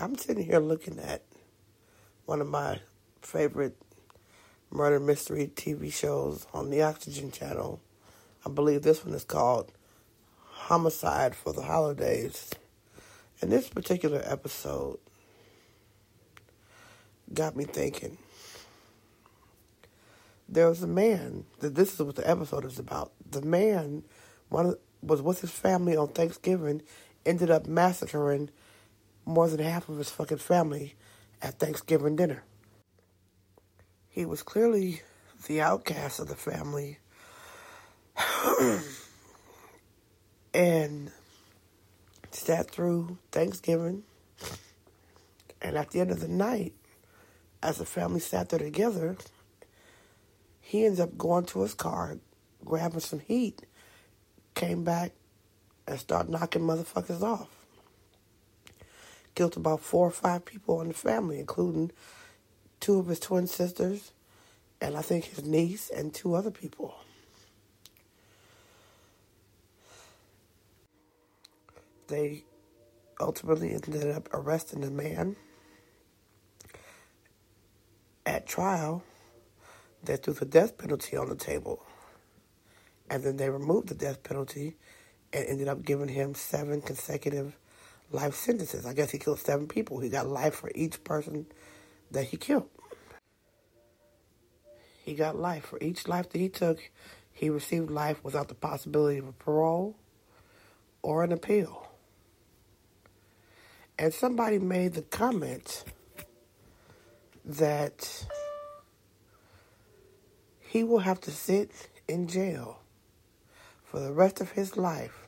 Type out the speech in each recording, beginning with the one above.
I'm sitting here looking at one of my favorite murder mystery TV shows on the Oxygen Channel. I believe this one is called Homicide for the Holidays. And this particular episode got me thinking. There was a man, that this is what the episode is about. The man one was with his family on Thanksgiving, ended up massacring more than half of his fucking family at Thanksgiving dinner. He was clearly the outcast of the family. and sat through Thanksgiving. And at the end of the night, as the family sat there together, he ends up going to his car, grabbing some heat, came back, and started knocking motherfuckers off killed about four or five people in the family, including two of his twin sisters, and I think his niece and two other people. They ultimately ended up arresting the man. At trial, they threw the death penalty on the table. And then they removed the death penalty and ended up giving him seven consecutive life sentences. I guess he killed seven people. He got life for each person that he killed. He got life for each life that he took. He received life without the possibility of a parole or an appeal. And somebody made the comment that he will have to sit in jail for the rest of his life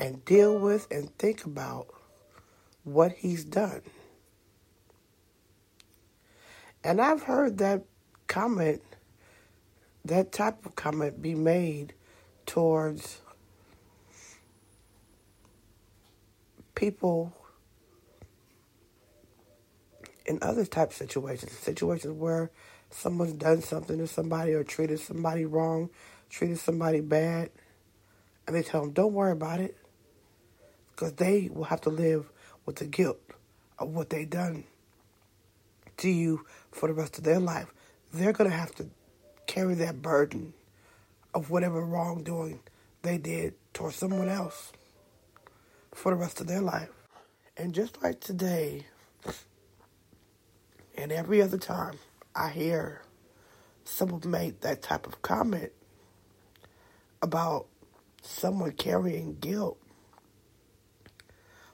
and deal with and think about what he's done. And I've heard that comment, that type of comment be made towards people in other type situations, situations where someone's done something to somebody or treated somebody wrong, treated somebody bad, and they tell them, don't worry about it because they will have to live with the guilt of what they done to you for the rest of their life. They're going to have to carry that burden of whatever wrongdoing they did towards someone else for the rest of their life. And just like today and every other time I hear someone make that type of comment about someone carrying guilt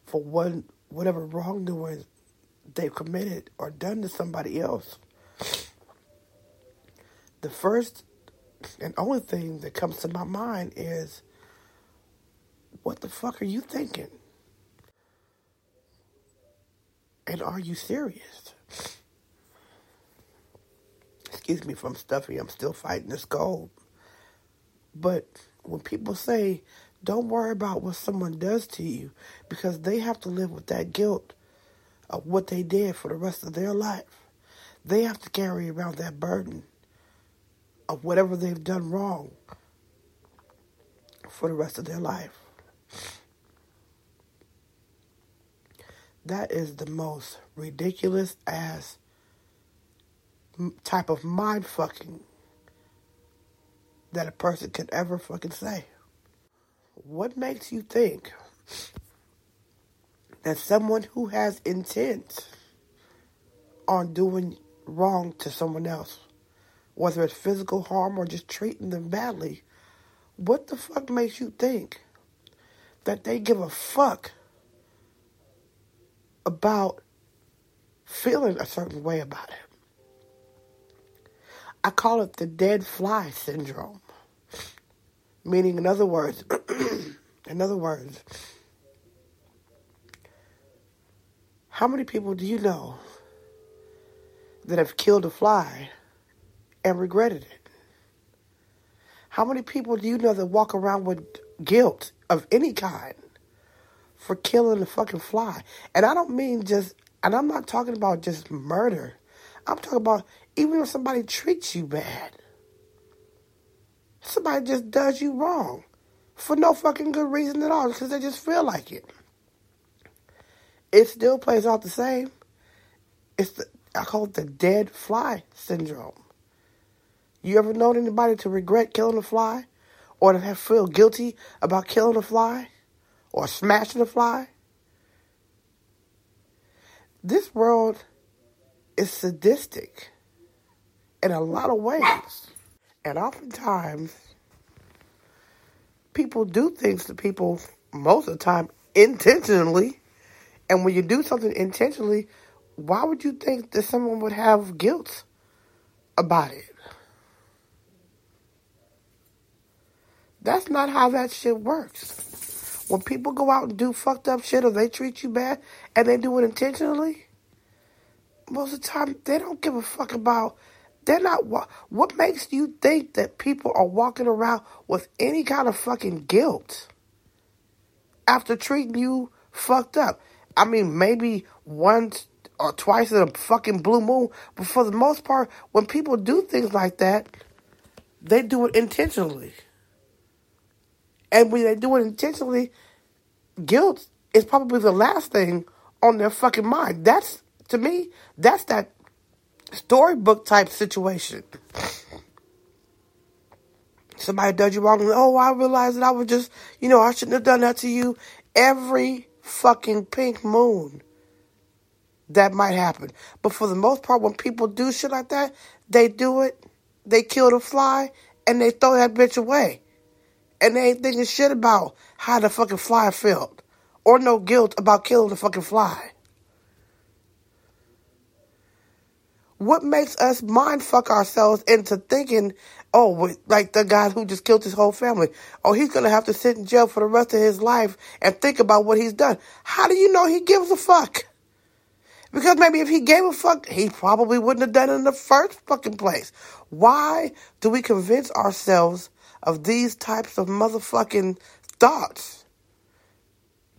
for one whatever wrongdoing they've committed or done to somebody else. The first and only thing that comes to my mind is what the fuck are you thinking? And are you serious? Excuse me if I'm stuffy, I'm still fighting this cold. But when people say don't worry about what someone does to you because they have to live with that guilt of what they did for the rest of their life. They have to carry around that burden of whatever they've done wrong for the rest of their life. That is the most ridiculous ass type of mind fucking that a person could ever fucking say what makes you think that someone who has intent on doing wrong to someone else, whether it's physical harm or just treating them badly, what the fuck makes you think that they give a fuck about feeling a certain way about it? I call it the dead fly syndrome. Meaning, in other words, in other words, how many people do you know that have killed a fly and regretted it? How many people do you know that walk around with guilt of any kind for killing a fucking fly? And I don't mean just, and I'm not talking about just murder. I'm talking about even if somebody treats you bad. Somebody just does you wrong for no fucking good reason at all because they just feel like it. it still plays out the same. It's the, I call it the dead fly syndrome. You ever known anybody to regret killing a fly? Or to have feel guilty about killing a fly? Or smashing a fly? This world is sadistic in a lot of ways. And oftentimes, people do things to people most of the time intentionally. And when you do something intentionally, why would you think that someone would have guilt about it? That's not how that shit works. When people go out and do fucked up shit or they treat you bad and they do it intentionally, most of the time they don't give a fuck about they're not what makes you think that people are walking around with any kind of fucking guilt after treating you fucked up. I mean, maybe once or twice in a fucking blue moon, but for the most part, when people do things like that, they do it intentionally. And when they do it intentionally, guilt is probably the last thing on their fucking mind. That's to me, that's that storybook type situation. Somebody does you wrong. Oh, I realized that I was just, you know, I shouldn't have done that to you. Every fucking pink moon, that might happen. But for the most part, when people do shit like that, they do it, they kill the fly, and they throw that bitch away. And they ain't thinking shit about how the fucking fly felt. Or no guilt about killing the fucking fly. What makes us mind fuck ourselves into thinking, oh, like the guy who just killed his whole family, oh, he's gonna have to sit in jail for the rest of his life and think about what he's done. How do you know he gives a fuck? Because maybe if he gave a fuck, he probably wouldn't have done it in the first fucking place. Why do we convince ourselves of these types of motherfucking thoughts?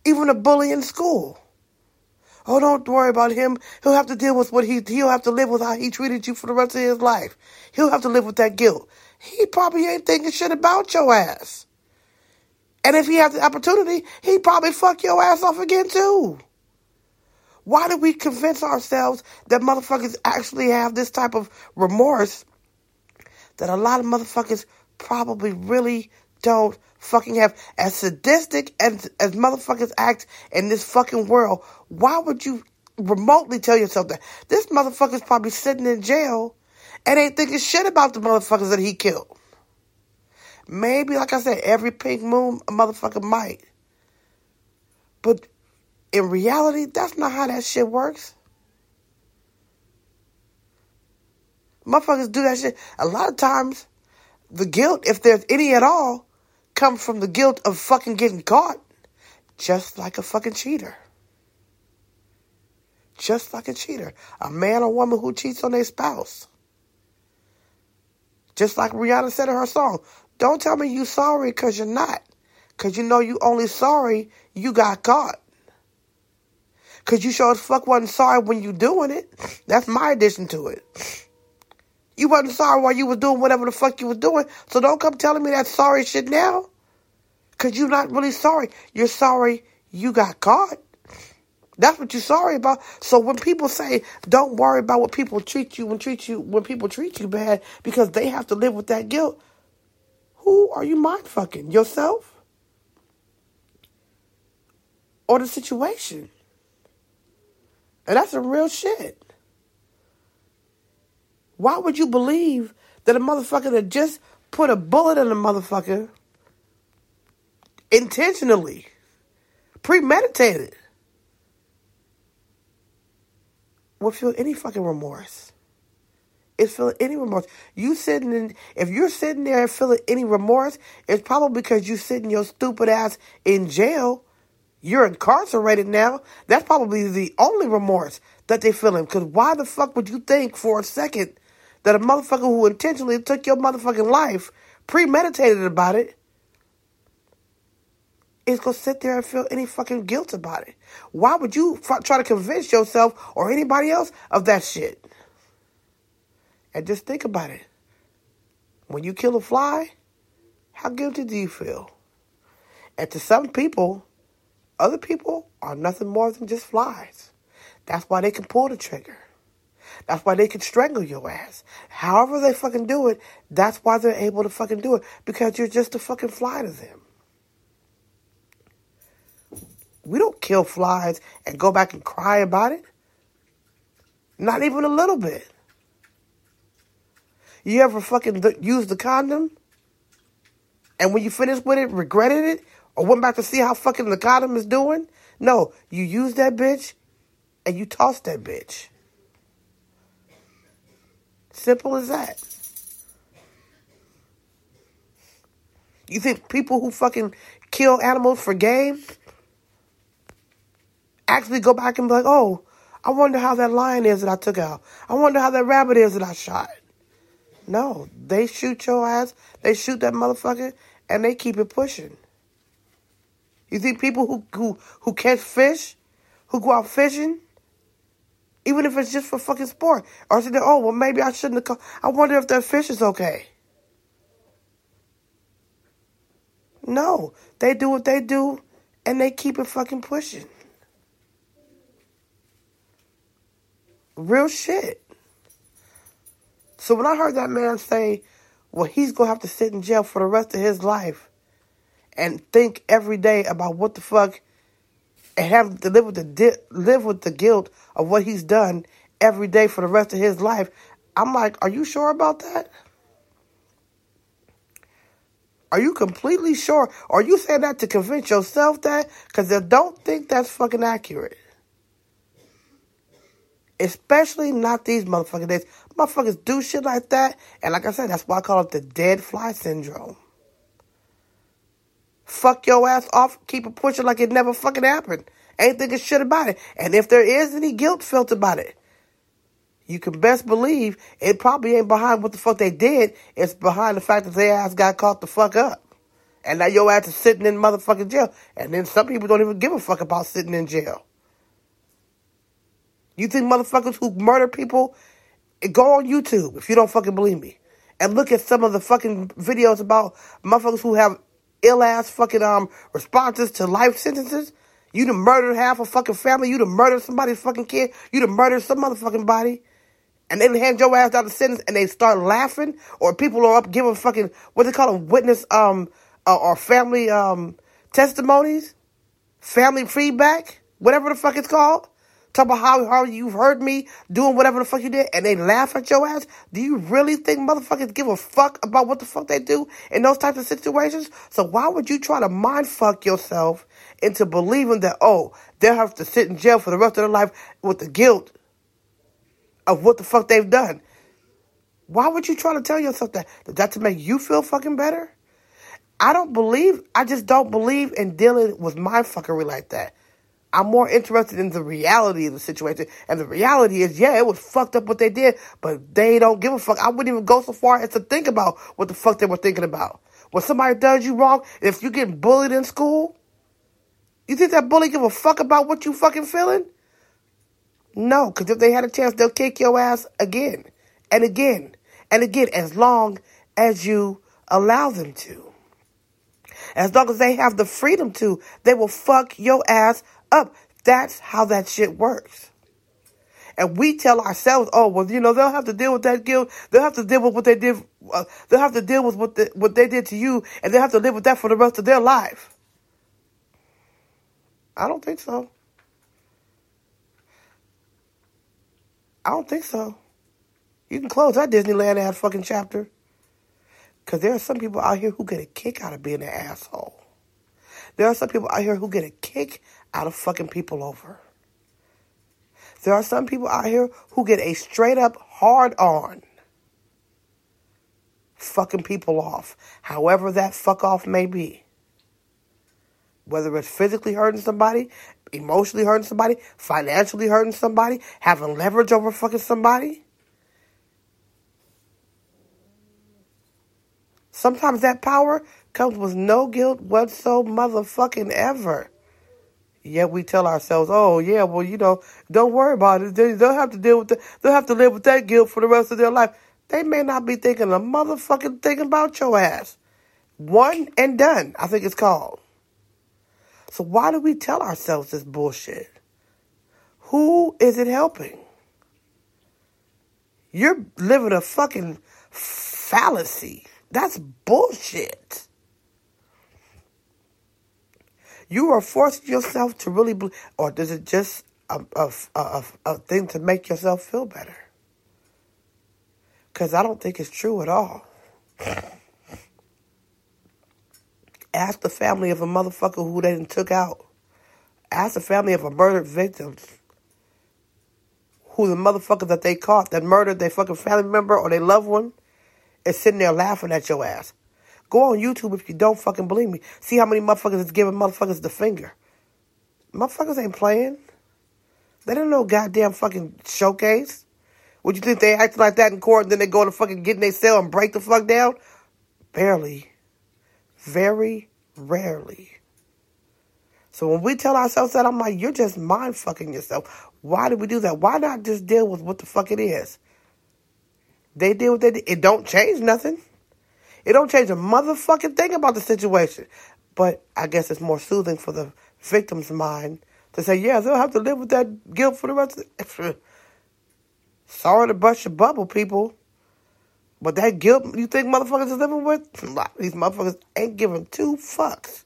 Even a bully in school. Oh, don't worry about him. He'll have to deal with what he, he'll have to live with how he treated you for the rest of his life. He'll have to live with that guilt. He probably ain't thinking shit about your ass. And if he has the opportunity, he probably fuck your ass off again too. Why do we convince ourselves that motherfuckers actually have this type of remorse that a lot of motherfuckers probably really don't fucking have. As sadistic as, as motherfuckers act in this fucking world, why would you remotely tell yourself that? This motherfucker's probably sitting in jail and ain't thinking shit about the motherfuckers that he killed. Maybe, like I said, every pink moon a motherfucker might. But in reality, that's not how that shit works. Motherfuckers do that shit. A lot of times, the guilt, if there's any at all, comes from the guilt of fucking getting caught. Just like a fucking cheater. Just like a cheater. A man or woman who cheats on their spouse. Just like Rihanna said in her song, don't tell me you sorry because you're not. Because you know you only sorry you got caught. Because you sure as fuck wasn't sorry when you doing it. That's my addition to it. You wasn't sorry while you was doing whatever the fuck you was doing. So don't come telling me that sorry shit now. Cause you're not really sorry. You're sorry you got caught. That's what you're sorry about. So when people say, don't worry about what people treat you when treat you when people treat you bad because they have to live with that guilt, who are you mind fucking? Yourself? Or the situation? And that's some real shit. Why would you believe that a motherfucker that just put a bullet in a motherfucker intentionally, premeditated, would feel any fucking remorse? Is feeling any remorse. You sitting in, if you're sitting there and feeling any remorse, it's probably because you sitting your stupid ass in jail. You're incarcerated now. That's probably the only remorse that they feeling. Because why the fuck would you think for a second that a motherfucker who intentionally took your motherfucking life, premeditated about it, is going to sit there and feel any fucking guilt about it. Why would you f- try to convince yourself or anybody else of that shit? And just think about it. When you kill a fly, how guilty do you feel? And to some people, Other people are nothing more than just flies. That's why they can pull the trigger. That's why they can strangle your ass. However they fucking do it, that's why they're able to fucking do it. Because you're just a fucking fly to them. We don't kill flies and go back and cry about it. Not even a little bit. You ever fucking use the condom? And when you finished with it, regretted it? Or went back to see how fucking the condom is doing? No, you use that bitch and you toss that bitch. Simple as that. You think people who fucking kill animals for game actually go back and be like, oh, I wonder how that lion is that I took out. I wonder how that rabbit is that I shot. No, they shoot your ass, they shoot that motherfucker, and they keep it pushing. You think people who who who catch fish, who go out fishing, even if it's just for fucking sport, or say, oh well, maybe I shouldn't have. Come. I wonder if that fish is okay. No, they do what they do, and they keep it fucking pushing. Real shit. So when I heard that man say, well, he's going to have to sit in jail for the rest of his life and think every day about what the fuck and have to live with the di- live with the guilt of what he's done every day for the rest of his life. I'm like, are you sure about that? Are you completely sure? Are you saying that to convince yourself that? Because I don't think that's fucking accurate. Especially not these motherfucking days. Motherfuckers do shit like that. And like I said, that's why I call it the dead fly syndrome. Fuck your ass off, keep it pushing like it never fucking happened. Ain't thinking shit about it. And if there is any guilt felt about it, you can best believe it probably ain't behind what the fuck they did. It's behind the fact that their ass got caught the fuck up. And now your ass is sitting in motherfucking jail. And then some people don't even give a fuck about sitting in jail. You think motherfuckers who murder people go on YouTube if you don't fucking believe me. And look at some of the fucking videos about motherfuckers who have ill ass fucking um responses to life sentences. You done murdered half a fucking family. You done murdered somebody's fucking kid. You done murdered some motherfucking body. And they hand your ass down the sentence and they start laughing. Or people are up giving fucking, what they call them, witness um uh, or family um testimonies. Family feedback. Whatever the fuck it's called. Talk about how, how you've heard me doing whatever the fuck you did and they laugh at your ass. Do you really think motherfuckers give a fuck about what the fuck they do in those types of situations? So why would you try to mind fuck yourself into believing that, oh, they'll have to sit in jail for the rest of their life with the guilt of what the fuck they've done? Why would you try to tell yourself that? That to make you feel fucking better? I don't believe, I just don't believe in dealing with mind fuckery like that. I'm more interested in the reality of the situation. And the reality is, yeah, it was fucked up what they did, but they don't give a fuck. I wouldn't even go so far as to think about what the fuck they were thinking about. When somebody does you wrong, if you get bullied in school, you think that bully give a fuck about what you fucking feeling? No, because if they had a chance, they'll kick your ass again and again and again as long as you allow them to. As long as they have the freedom to, they will fuck your ass up. That's how that shit works. And we tell ourselves, oh, well, you know, they'll have to deal with that guilt. They'll have to deal with what they did. Uh, they'll have to deal with what, the, what they did to you, and they'll have to live with that for the rest of their life. I don't think so. I don't think so. You can close that Disneyland ass fucking chapter. Because there are some people out here who get a kick out of being an asshole. There are some people out here who get a kick out of fucking people over. There are some people out here who get a straight up hard on fucking people off, however that fuck off may be. Whether it's physically hurting somebody, emotionally hurting somebody, financially hurting somebody, having leverage over fucking somebody. Sometimes that power comes with no guilt whatsoever, motherfucking ever. Yet we tell ourselves, oh yeah, well you know, don't worry about it. They, will have to deal with the, they'll have to live with that guilt for the rest of their life. They may not be thinking a motherfucking thing about your ass. One and done, I think it's called. So why do we tell ourselves this bullshit? Who is it helping? You're living a fucking fallacy. That's bullshit. You are forcing yourself to really believe, or is it just a, a, a, a thing to make yourself feel better? Because I don't think it's true at all. Ask the family of a motherfucker who they took out. Ask the family of a murdered victim who the motherfucker that they caught that murdered their fucking family member or their loved one is sitting there laughing at your ass. Go on YouTube if you don't fucking believe me. See how many motherfuckers is giving motherfuckers the finger. Motherfuckers ain't playing. They don't know goddamn fucking showcase. Would you think they acting like that in court and then they go to fucking get in their cell and break the fuck down? Barely. Very rarely. So when we tell ourselves that, I'm like, you're just mind fucking yourself. Why did we do that? Why not just deal with what the fuck it is? They did what they did. It don't change nothing. It don't change a motherfucking thing about the situation. But I guess it's more soothing for the victim's mind to say, yeah, they'll have to live with that guilt for the rest of the... Sorry to bust your bubble, people. But that guilt you think motherfuckers is living with, these motherfuckers ain't giving two fucks.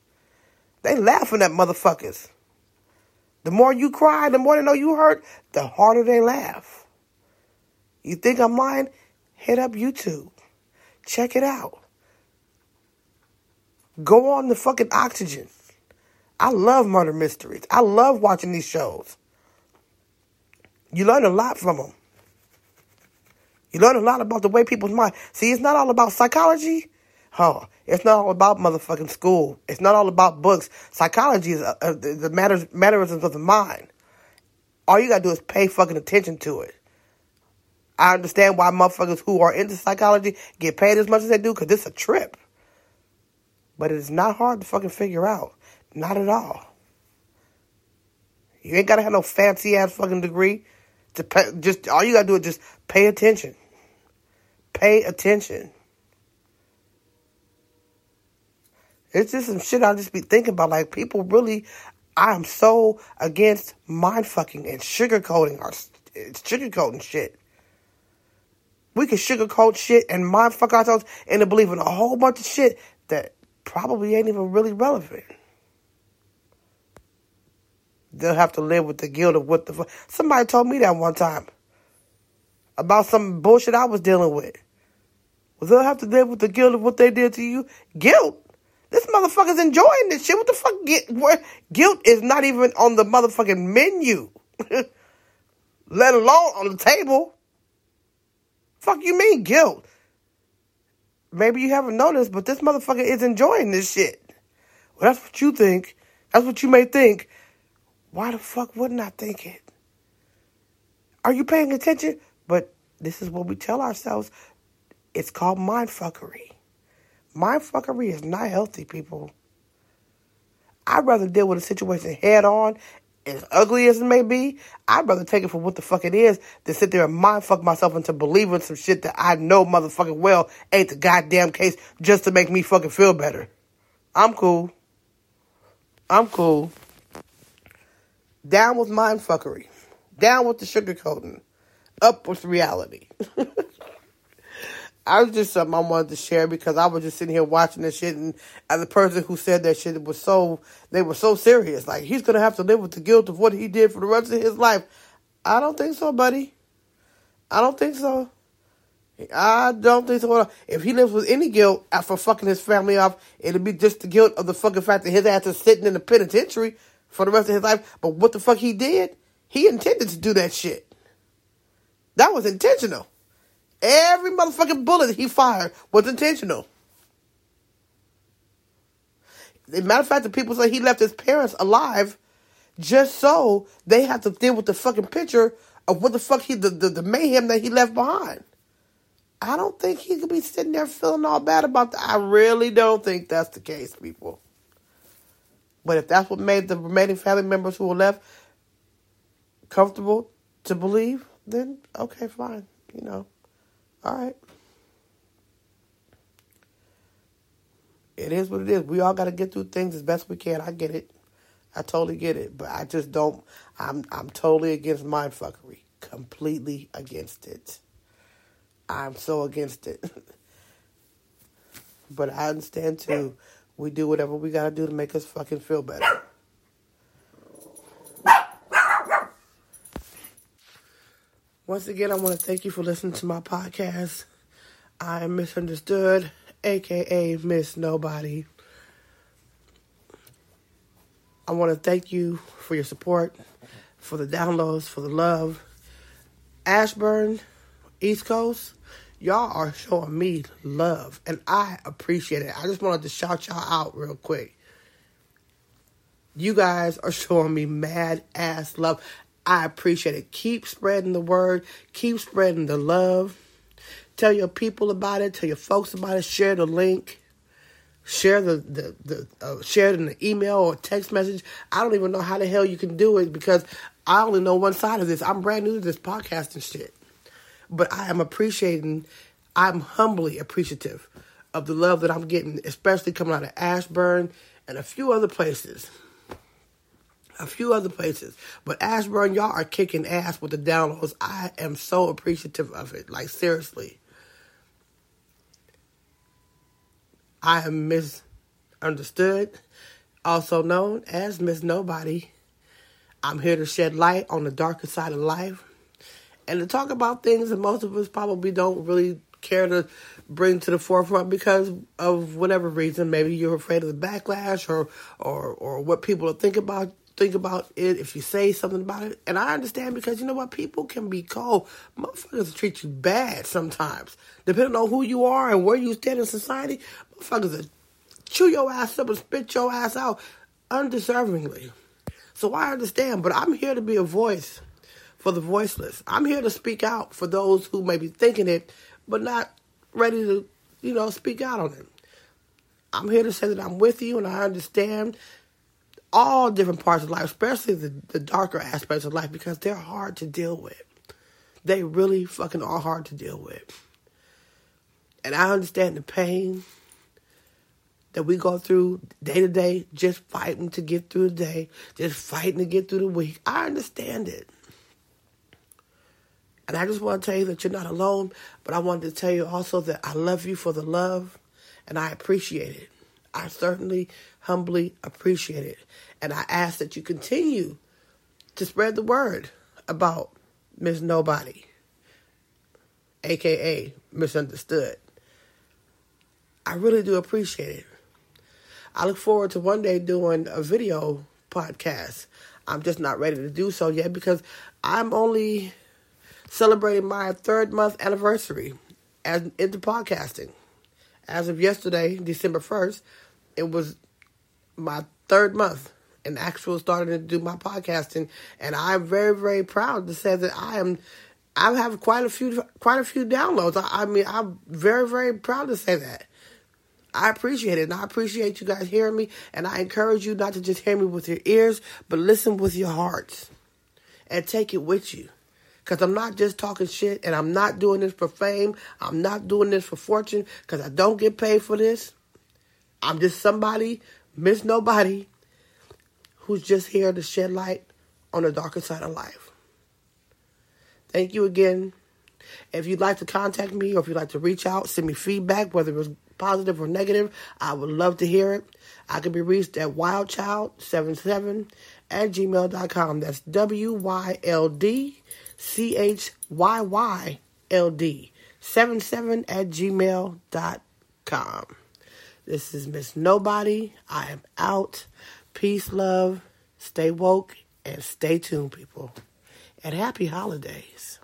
They laughing at motherfuckers. The more you cry, the more they know you hurt, the harder they laugh. You think I'm lying? Hit up YouTube. Check it out. Go on the fucking oxygen. I love murder mysteries. I love watching these shows. You learn a lot from them. You learn a lot about the way people's mind. See, it's not all about psychology. Huh. It's not all about motherfucking school. It's not all about books. Psychology is uh, uh, the matters, mannerisms of the mind. All you gotta do is pay fucking attention to it. I understand why motherfuckers who are into psychology get paid as much as they do because it's a trip. But it's not hard to fucking figure out. Not at all. You ain't gotta have no fancy ass fucking degree. To pay, just all you gotta do is just pay attention. Pay attention. It's just some shit I just be thinking about. Like people really, I'm so against mind fucking and sugarcoating our, It's sugarcoating shit. We can sugarcoat shit and mind fuck ourselves into believing a whole bunch of shit that probably ain't even really relevant. They'll have to live with the guilt of what the fuck. Somebody told me that one time about some bullshit I was dealing with. Well, they'll have to live with the guilt of what they did to you. Guilt? This motherfucker's enjoying this shit. What the fuck? Guilt is not even on the motherfucking menu, let alone on the table. Fuck you mean guilt? Maybe you haven't noticed, but this motherfucker is enjoying this shit. Well, that's what you think. That's what you may think. Why the fuck wouldn't I think it? Are you paying attention? But this is what we tell ourselves. It's called mindfuckery. Mindfuckery is not healthy, people. I'd rather deal with a situation head on, as ugly as it may be. I'd rather take it for what the fuck it is than sit there and mindfuck myself into believing some shit that I know motherfucking well ain't the goddamn case just to make me fucking feel better. I'm cool. I'm cool. Down with mindfuckery. Down with the sugarcoating. Up with reality. I was just something I wanted to share because I was just sitting here watching this shit, and as a person who said that shit was so, they were so serious. Like he's gonna have to live with the guilt of what he did for the rest of his life. I don't think so, buddy. I don't think so. I don't think so. If he lives with any guilt for fucking his family off, it'll be just the guilt of the fucking fact that his ass is sitting in the penitentiary for the rest of his life. But what the fuck he did, he intended to do that shit. That was intentional. Every motherfucking bullet he fired was intentional. Matter of fact, the people say he left his parents alive just so they have to deal with the fucking picture of what the fuck he, the, the, the mayhem that he left behind. I don't think he could be sitting there feeling all bad about that. I really don't think that's the case, people. But if that's what made the remaining family members who were left comfortable to believe, then okay, fine. You know. All right. It is what it is. We all got to get through things as best we can. I get it. I totally get it, but I just don't. I'm I'm totally against mindfuckery. Completely against it. I'm so against it. but I understand too. We do whatever we gotta do to make us fucking feel better. Once again, I want to thank you for listening to my podcast. I am misunderstood, aka Miss Nobody. I want to thank you for your support, for the downloads, for the love. Ashburn, East Coast, y'all are showing me love, and I appreciate it. I just wanted to shout y'all out real quick. You guys are showing me mad ass love. I appreciate it. Keep spreading the word, keep spreading the love. Tell your people about it, tell your folks about it, share the link share the the, the uh, share it in an email or text message. I don't even know how the hell you can do it because I only know one side of this. I'm brand new to this podcasting shit, but I am appreciating. I'm humbly appreciative of the love that I'm getting, especially coming out of Ashburn and a few other places. A few other places. But Ashburn, y'all are kicking ass with the downloads. I am so appreciative of it. Like, seriously. I am misunderstood, also known as Miss Nobody. I'm here to shed light on the darker side of life and to talk about things that most of us probably don't really care to bring to the forefront because of whatever reason. Maybe you're afraid of the backlash or or or what people will think about think about it if you say something about it. And I understand because you know what? People can be cold. Motherfuckers treat you bad sometimes. Depending on who you are and where you stand in society, motherfuckers chew your ass up and spit your ass out undeservingly. So I understand, but I'm here to be a voice for the voiceless. I'm here to speak out for those who may be thinking it, but not ready to, you know, speak out on it. I'm here to say that I'm with you and I understand all different parts of life, especially the, the darker aspects of life, because they're hard to deal with. They really fucking are hard to deal with. And I understand the pain that we go through day to day, just fighting to get through the day, just fighting to get through the week. I understand it. And I just want to tell you that you're not alone, but I wanted to tell you also that I love you for the love and I appreciate it. I certainly humbly appreciate it. And I ask that you continue to spread the word about Miss Nobody, aka Misunderstood. I really do appreciate it. I look forward to one day doing a video podcast. I'm just not ready to do so yet because I'm only celebrating my third month anniversary as into podcasting. As of yesterday, December 1st, it was my third month and actual starting to do my podcasting, and I'm very, very proud to say that I am. I have quite a few, quite a few downloads. I, I mean, I'm very, very proud to say that. I appreciate it, and I appreciate you guys hearing me. And I encourage you not to just hear me with your ears, but listen with your hearts, and take it with you. Because I'm not just talking shit, and I'm not doing this for fame. I'm not doing this for fortune, because I don't get paid for this. I'm just somebody, Miss Nobody, who's just here to shed light on the darker side of life. Thank you again. If you'd like to contact me or if you'd like to reach out, send me feedback, whether it was positive or negative, I would love to hear it. I can be reached at wildchild77 at gmail.com. That's W Y L D C H Y Y L D 77 at gmail.com. This is Miss Nobody. I am out. Peace, love, stay woke, and stay tuned, people. And happy holidays.